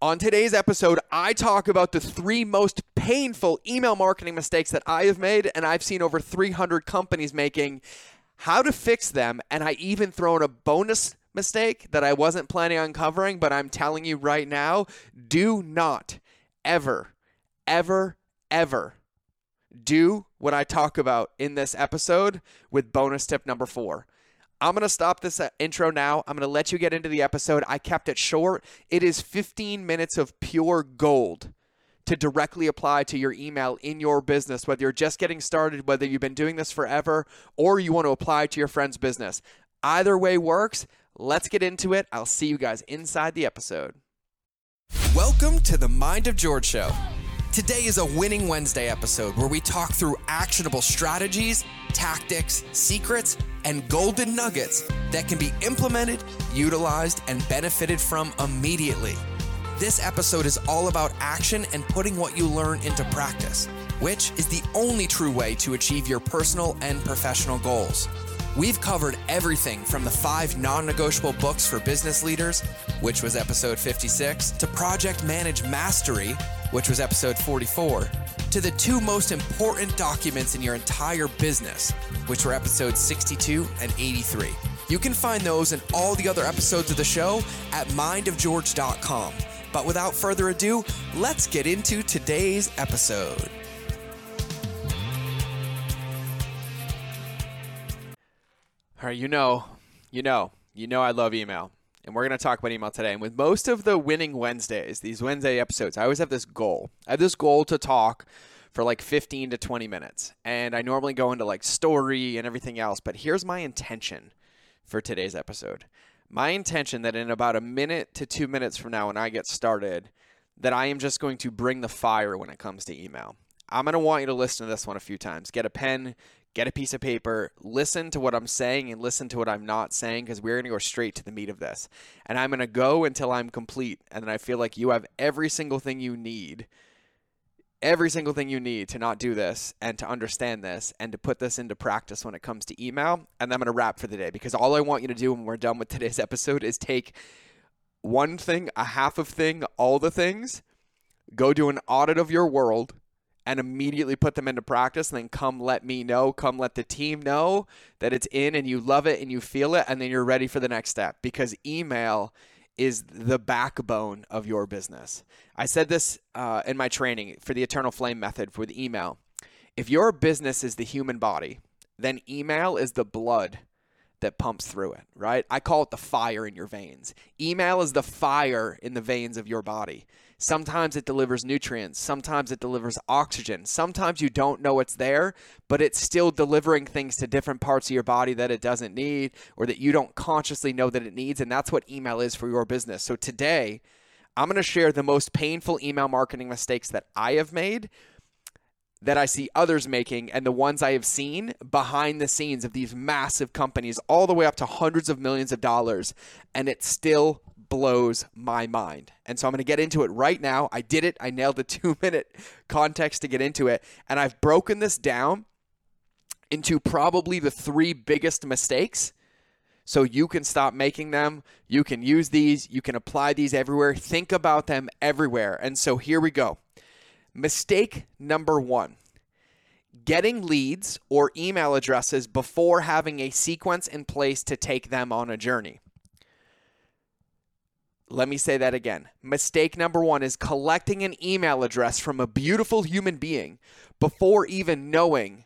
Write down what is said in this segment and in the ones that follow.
On today's episode, I talk about the three most painful email marketing mistakes that I have made and I've seen over 300 companies making, how to fix them, and I even throw in a bonus mistake that I wasn't planning on covering, but I'm telling you right now do not ever, ever, ever do what I talk about in this episode with bonus tip number four. I'm going to stop this uh, intro now. I'm going to let you get into the episode. I kept it short. It is 15 minutes of pure gold to directly apply to your email in your business, whether you're just getting started, whether you've been doing this forever, or you want to apply to your friend's business. Either way works. Let's get into it. I'll see you guys inside the episode. Welcome to the Mind of George Show. Today is a Winning Wednesday episode where we talk through actionable strategies, tactics, secrets, and golden nuggets that can be implemented, utilized, and benefited from immediately. This episode is all about action and putting what you learn into practice, which is the only true way to achieve your personal and professional goals. We've covered everything from the five non negotiable books for business leaders, which was episode 56, to Project Manage Mastery, which was episode 44, to the two most important documents in your entire business, which were episodes 62 and 83. You can find those and all the other episodes of the show at mindofgeorge.com. But without further ado, let's get into today's episode. All right, you know, you know, you know I love email. And we're going to talk about email today. And with most of the winning Wednesdays, these Wednesday episodes, I always have this goal. I have this goal to talk for like 15 to 20 minutes. And I normally go into like story and everything else. But here's my intention for today's episode. My intention that in about a minute to two minutes from now, when I get started, that I am just going to bring the fire when it comes to email. I'm going to want you to listen to this one a few times. Get a pen, get a piece of paper, listen to what I'm saying and listen to what I'm not saying because we're going to go straight to the meat of this. And I'm going to go until I'm complete. And then I feel like you have every single thing you need, every single thing you need to not do this and to understand this and to put this into practice when it comes to email. And I'm going to wrap for the day because all I want you to do when we're done with today's episode is take one thing, a half of thing, all the things, go do an audit of your world and immediately put them into practice and then come let me know, come let the team know that it's in and you love it and you feel it and then you're ready for the next step because email is the backbone of your business. I said this uh, in my training for the Eternal Flame method for the email. If your business is the human body, then email is the blood that pumps through it, right? I call it the fire in your veins. Email is the fire in the veins of your body. Sometimes it delivers nutrients, sometimes it delivers oxygen. Sometimes you don't know it's there, but it's still delivering things to different parts of your body that it doesn't need or that you don't consciously know that it needs. And that's what email is for your business. So today, I'm going to share the most painful email marketing mistakes that I have made that I see others making and the ones I have seen behind the scenes of these massive companies, all the way up to hundreds of millions of dollars, and it still blows my mind. And so I'm going to get into it right now. I did it. I nailed the two minute context to get into it. And I've broken this down into probably the three biggest mistakes. So you can stop making them. You can use these. You can apply these everywhere. Think about them everywhere. And so here we go. Mistake number one getting leads or email addresses before having a sequence in place to take them on a journey. Let me say that again. Mistake number one is collecting an email address from a beautiful human being before even knowing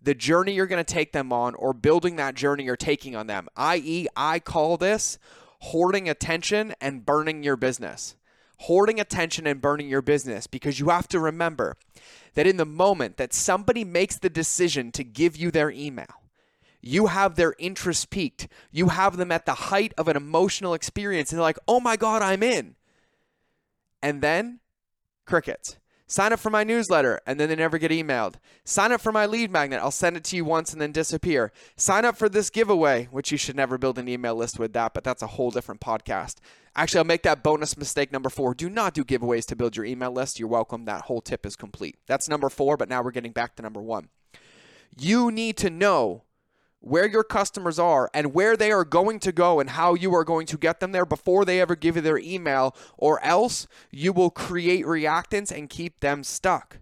the journey you're going to take them on or building that journey you're taking on them. I.e., I call this hoarding attention and burning your business. Hoarding attention and burning your business because you have to remember that in the moment that somebody makes the decision to give you their email, you have their interest peaked. You have them at the height of an emotional experience, and they're like, oh my God, I'm in. And then crickets. Sign up for my newsletter, and then they never get emailed. Sign up for my lead magnet. I'll send it to you once and then disappear. Sign up for this giveaway, which you should never build an email list with that, but that's a whole different podcast. Actually, I'll make that bonus mistake number four. Do not do giveaways to build your email list. You're welcome. That whole tip is complete. That's number four, but now we're getting back to number one. You need to know where your customers are and where they are going to go and how you are going to get them there before they ever give you their email, or else you will create reactants and keep them stuck.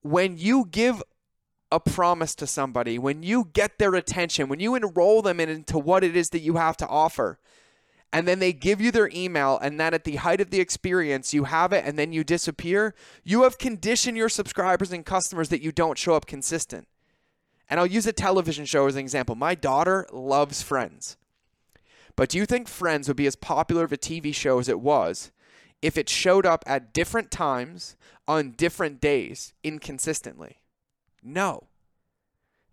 When you give a promise to somebody, when you get their attention, when you enroll them into what it is that you have to offer, and then they give you their email, and then at the height of the experience, you have it and then you disappear, you have conditioned your subscribers and customers that you don't show up consistent. And I'll use a television show as an example. My daughter loves Friends. But do you think Friends would be as popular of a TV show as it was if it showed up at different times on different days inconsistently? No.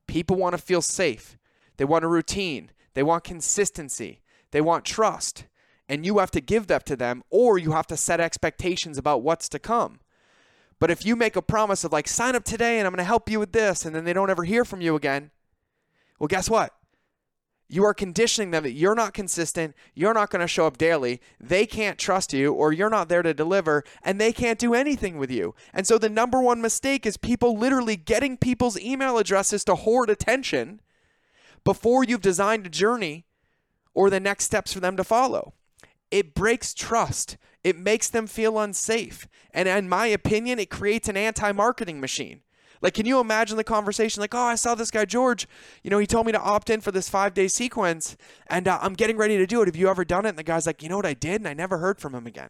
People want to feel safe. They want a routine. They want consistency. They want trust. And you have to give that to them, or you have to set expectations about what's to come. But if you make a promise of like, sign up today and I'm going to help you with this, and then they don't ever hear from you again, well, guess what? You are conditioning them that you're not consistent, you're not going to show up daily, they can't trust you, or you're not there to deliver, and they can't do anything with you. And so the number one mistake is people literally getting people's email addresses to hoard attention before you've designed a journey or the next steps for them to follow. It breaks trust. It makes them feel unsafe. And in my opinion, it creates an anti marketing machine. Like, can you imagine the conversation? Like, oh, I saw this guy, George. You know, he told me to opt in for this five day sequence, and uh, I'm getting ready to do it. Have you ever done it? And the guy's like, you know what I did? And I never heard from him again.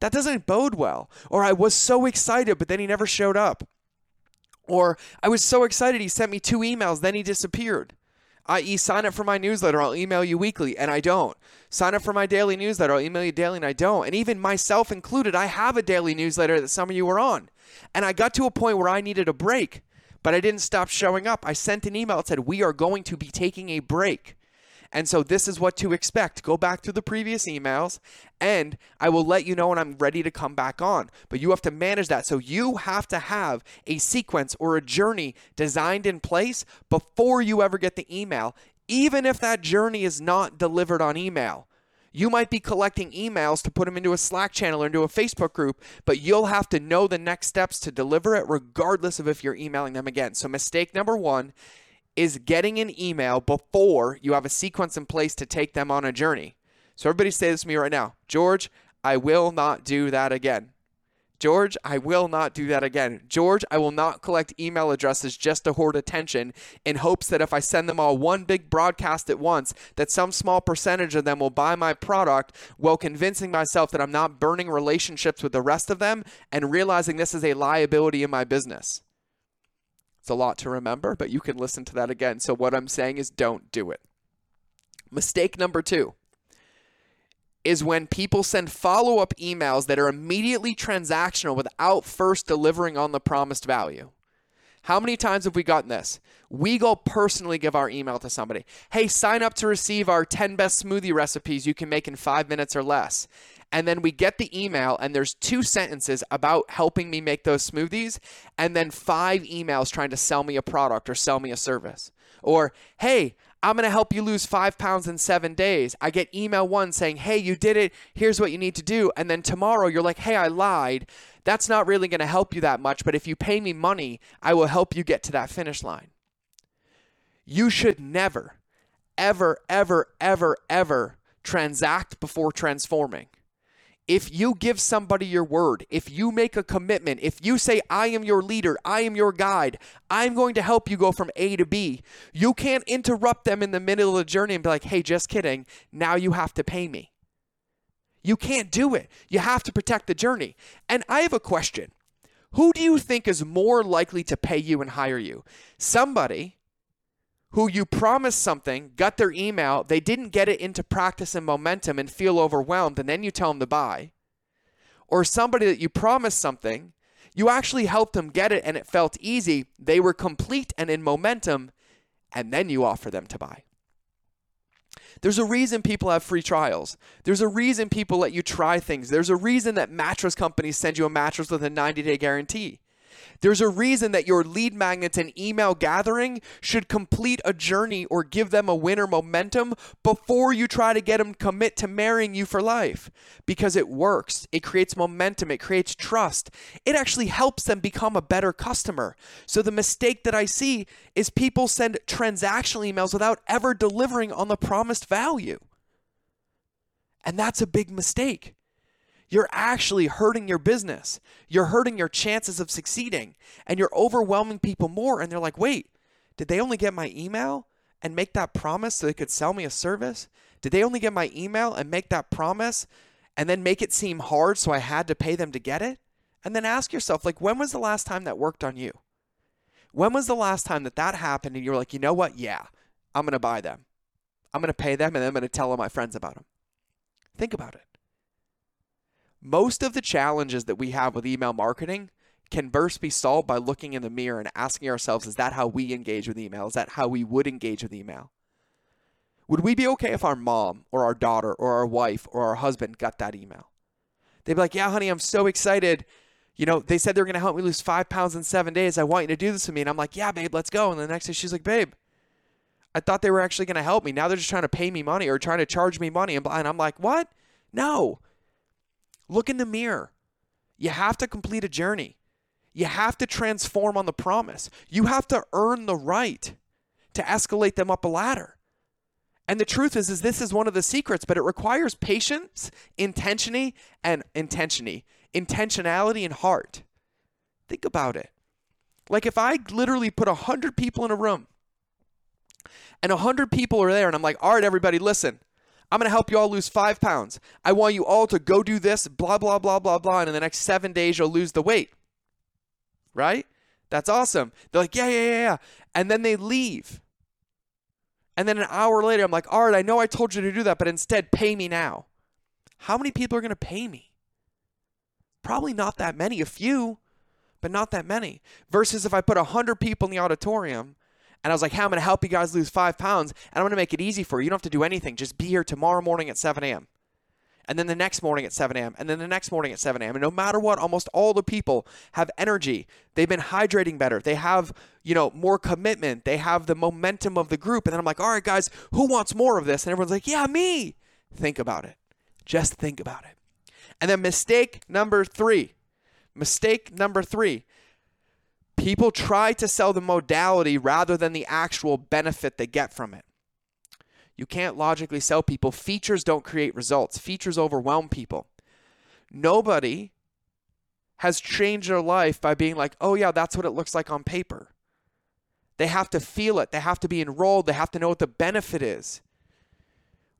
That doesn't bode well. Or I was so excited, but then he never showed up. Or I was so excited, he sent me two emails, then he disappeared i.e., sign up for my newsletter, I'll email you weekly, and I don't. Sign up for my daily newsletter, I'll email you daily, and I don't. And even myself included, I have a daily newsletter that some of you are on. And I got to a point where I needed a break, but I didn't stop showing up. I sent an email that said, We are going to be taking a break. And so this is what to expect. Go back through the previous emails and I will let you know when I'm ready to come back on. But you have to manage that. So you have to have a sequence or a journey designed in place before you ever get the email, even if that journey is not delivered on email. You might be collecting emails to put them into a Slack channel or into a Facebook group, but you'll have to know the next steps to deliver it regardless of if you're emailing them again. So, mistake number one is getting an email before you have a sequence in place to take them on a journey. So everybody say this to me right now. George, I will not do that again. George, I will not do that again. George, I will not collect email addresses just to hoard attention in hopes that if I send them all one big broadcast at once, that some small percentage of them will buy my product while convincing myself that I'm not burning relationships with the rest of them and realizing this is a liability in my business. It's a lot to remember, but you can listen to that again. So, what I'm saying is don't do it. Mistake number two is when people send follow up emails that are immediately transactional without first delivering on the promised value. How many times have we gotten this? We go personally give our email to somebody. Hey, sign up to receive our 10 best smoothie recipes you can make in five minutes or less and then we get the email and there's two sentences about helping me make those smoothies and then five emails trying to sell me a product or sell me a service. Or hey i'm going to help you lose five pounds in seven days. I get email one saying hey you did it. Here's what you need to do. And then tomorrow you're like hey i lied. That's not really going to help you that much but if you pay me money i will help you get to that finish line. You should never ever ever ever ever transact before transforming if you give somebody your word, if you make a commitment, if you say, I am your leader, I am your guide, I'm going to help you go from A to B, you can't interrupt them in the middle of the journey and be like, hey, just kidding, now you have to pay me. You can't do it. You have to protect the journey. And I have a question Who do you think is more likely to pay you and hire you? Somebody who you promised something, got their email, they didn't get it into practice and momentum and feel overwhelmed, and then you tell them to buy. Or somebody that you promised something, you actually helped them get it and it felt easy, they were complete and in momentum, and then you offer them to buy. There's a reason people have free trials. There's a reason people let you try things. There's a reason that mattress companies send you a mattress with a 90 day guarantee. There's a reason that your lead magnets and email gathering should complete a journey or give them a winner momentum before you try to get them commit to marrying you for life because it works. It creates momentum, it creates trust. It actually helps them become a better customer. So the mistake that I see is people send transactional emails without ever delivering on the promised value. And that's a big mistake you're actually hurting your business. You're hurting your chances of succeeding and you're overwhelming people more. And they're like, wait, did they only get my email and make that promise so they could sell me a service? Did they only get my email and make that promise and then make it seem hard so I had to pay them to get it? And then ask yourself, like, when was the last time that worked on you? When was the last time that that happened and you're like, you know what? Yeah, I'm going to buy them. I'm going to pay them and I'm going to tell all my friends about them. Think about it most of the challenges that we have with email marketing can first be solved by looking in the mirror and asking ourselves, is that how we engage with email? Is that how we would engage with email? Would we be okay if our mom or our daughter or our wife or our husband got that email? They'd be like, yeah, honey, I'm so excited. You know, they said they're going to help me lose five pounds in seven days. I want you to do this with me. And I'm like, yeah, babe, let's go. And the next day she's like, babe, I thought they were actually going to help me. Now they're just trying to pay me money or trying to charge me money. And I'm like, what? No. Look in the mirror. You have to complete a journey. You have to transform on the promise. You have to earn the right to escalate them up a ladder. And the truth is, is this is one of the secrets, but it requires patience, intentionality, and intentionality, intentionality and heart. Think about it. Like if I literally put a hundred people in a room and a hundred people are there, and I'm like, all right, everybody, listen. I'm going to help you all lose five pounds. I want you all to go do this, blah, blah, blah, blah, blah. And in the next seven days, you'll lose the weight. Right? That's awesome. They're like, yeah, yeah, yeah, yeah. And then they leave. And then an hour later, I'm like, all right, I know I told you to do that, but instead, pay me now. How many people are going to pay me? Probably not that many, a few, but not that many. Versus if I put 100 people in the auditorium and I was like, hey, I'm going to help you guys lose five pounds, and I'm going to make it easy for you. You don't have to do anything. Just be here tomorrow morning at 7 a.m. And then the next morning at 7 a.m. And then the next morning at 7 a.m. And no matter what, almost all the people have energy. They've been hydrating better. They have, you know, more commitment. They have the momentum of the group. And then I'm like, all right, guys, who wants more of this? And everyone's like, yeah, me. Think about it. Just think about it. And then mistake number three. Mistake number three People try to sell the modality rather than the actual benefit they get from it. You can't logically sell people. Features don't create results, features overwhelm people. Nobody has changed their life by being like, oh, yeah, that's what it looks like on paper. They have to feel it, they have to be enrolled, they have to know what the benefit is.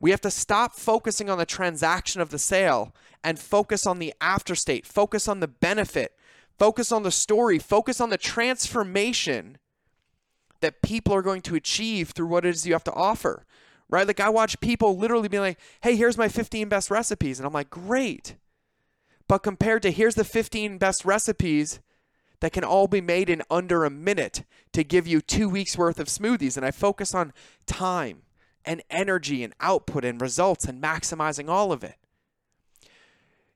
We have to stop focusing on the transaction of the sale and focus on the after state, focus on the benefit, Focus on the story, focus on the transformation that people are going to achieve through what it is you have to offer. Right? Like I watch people literally be like, "Hey, here's my 15 best recipes." And I'm like, "Great." But compared to here's the 15 best recipes that can all be made in under a minute to give you 2 weeks worth of smoothies and I focus on time and energy and output and results and maximizing all of it.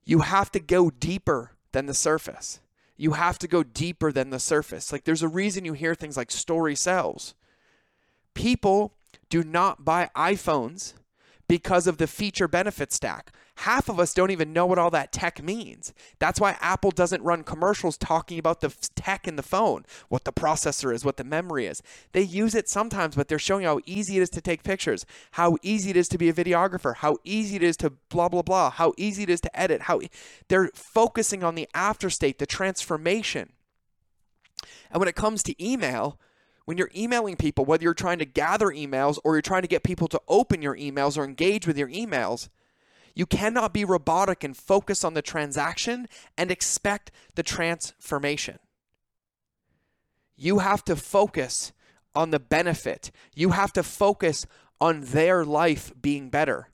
You have to go deeper than the surface you have to go deeper than the surface. Like there's a reason you hear things like story sells. People do not buy iPhones because of the feature benefit stack half of us don't even know what all that tech means. That's why Apple doesn't run commercials talking about the tech in the phone, what the processor is, what the memory is. They use it sometimes, but they're showing how easy it is to take pictures, how easy it is to be a videographer, how easy it is to blah blah blah, how easy it is to edit, how they're focusing on the after state, the transformation. And when it comes to email, when you're emailing people, whether you're trying to gather emails or you're trying to get people to open your emails or engage with your emails, you cannot be robotic and focus on the transaction and expect the transformation. You have to focus on the benefit. You have to focus on their life being better,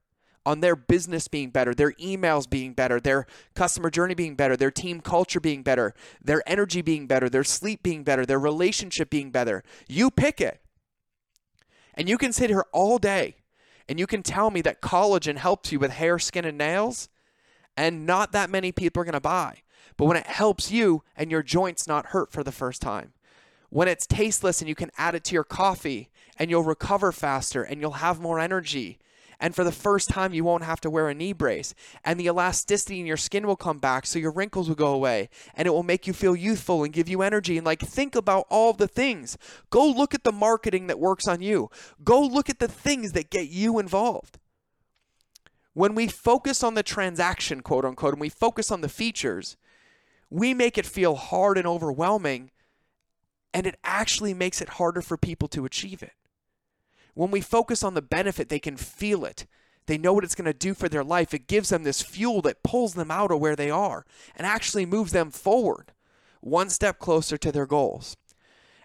on their business being better, their emails being better, their customer journey being better, their team culture being better, their energy being better, their sleep being better, their relationship being better. You pick it. And you can sit here all day and you can tell me that collagen helps you with hair, skin, and nails, and not that many people are going to buy. but when it helps you and your joints not hurt for the first time. When it's tasteless and you can add it to your coffee and you'll recover faster and you'll have more energy. And for the first time, you won't have to wear a knee brace. And the elasticity in your skin will come back, so your wrinkles will go away. And it will make you feel youthful and give you energy. And like, think about all the things. Go look at the marketing that works on you, go look at the things that get you involved. When we focus on the transaction, quote unquote, and we focus on the features, we make it feel hard and overwhelming, and it actually makes it harder for people to achieve it. When we focus on the benefit, they can feel it. They know what it's going to do for their life. It gives them this fuel that pulls them out of where they are and actually moves them forward, one step closer to their goals.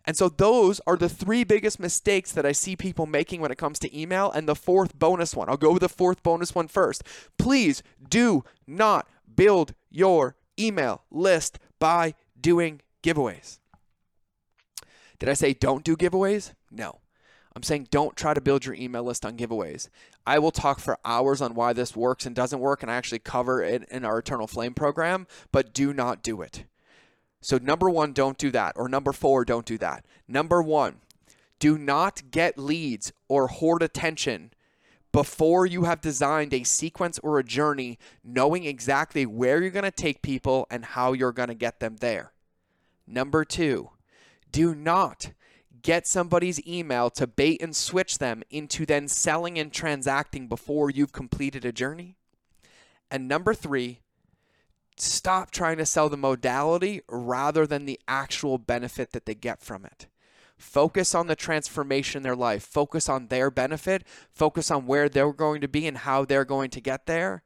And so, those are the three biggest mistakes that I see people making when it comes to email. And the fourth bonus one, I'll go with the fourth bonus one first. Please do not build your email list by doing giveaways. Did I say don't do giveaways? No. I'm saying don't try to build your email list on giveaways. I will talk for hours on why this works and doesn't work, and I actually cover it in our Eternal Flame program, but do not do it. So, number one, don't do that. Or number four, don't do that. Number one, do not get leads or hoard attention before you have designed a sequence or a journey, knowing exactly where you're going to take people and how you're going to get them there. Number two, do not get somebody's email to bait and switch them into then selling and transacting before you've completed a journey. And number three, stop trying to sell the modality rather than the actual benefit that they get from it. Focus on the transformation in their life. Focus on their benefit. Focus on where they're going to be and how they're going to get there.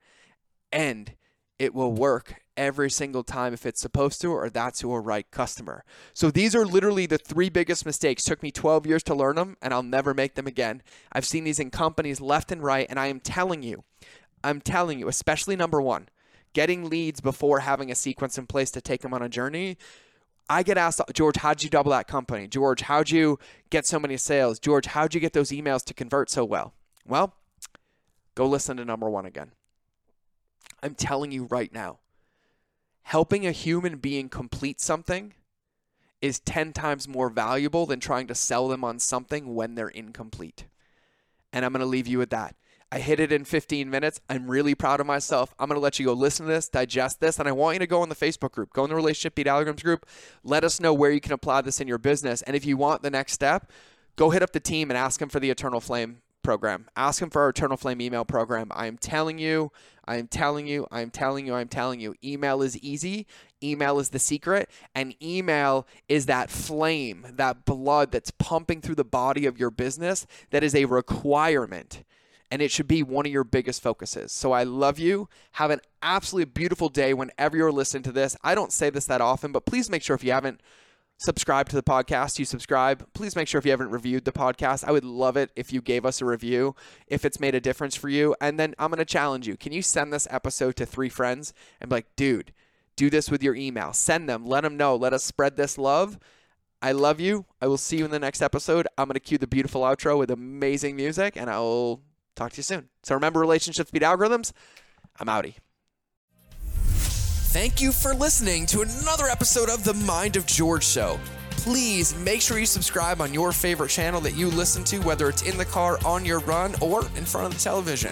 And it will work every single time if it's supposed to, or that's your right customer. So these are literally the three biggest mistakes. Took me 12 years to learn them, and I'll never make them again. I've seen these in companies left and right, and I am telling you, I'm telling you, especially number one, getting leads before having a sequence in place to take them on a journey. I get asked, George, how'd you double that company? George, how'd you get so many sales? George, how'd you get those emails to convert so well? Well, go listen to number one again. I'm telling you right now, helping a human being complete something is 10 times more valuable than trying to sell them on something when they're incomplete. And I'm going to leave you with that. I hit it in 15 minutes. I'm really proud of myself. I'm going to let you go listen to this, digest this, and I want you to go in the Facebook group, go in the Relationship Beat Algorithms group. Let us know where you can apply this in your business. And if you want the next step, go hit up the team and ask them for the Eternal Flame program. Ask them for our Eternal Flame email program. I am telling you, I am telling you, I am telling you, I am telling you. Email is easy. Email is the secret. And email is that flame, that blood that's pumping through the body of your business that is a requirement and it should be one of your biggest focuses. So I love you. Have an absolutely beautiful day whenever you're listening to this. I don't say this that often, but please make sure if you haven't subscribed to the podcast, you subscribe. Please make sure if you haven't reviewed the podcast, I would love it if you gave us a review if it's made a difference for you. And then I'm going to challenge you. Can you send this episode to three friends and be like, dude, do this with your email. Send them, let them know. Let us spread this love. I love you. I will see you in the next episode. I'm going to cue the beautiful outro with amazing music, and I'll Talk to you soon. So remember, relationships beat algorithms. I'm outie. Thank you for listening to another episode of The Mind of George Show. Please make sure you subscribe on your favorite channel that you listen to, whether it's in the car, on your run, or in front of the television.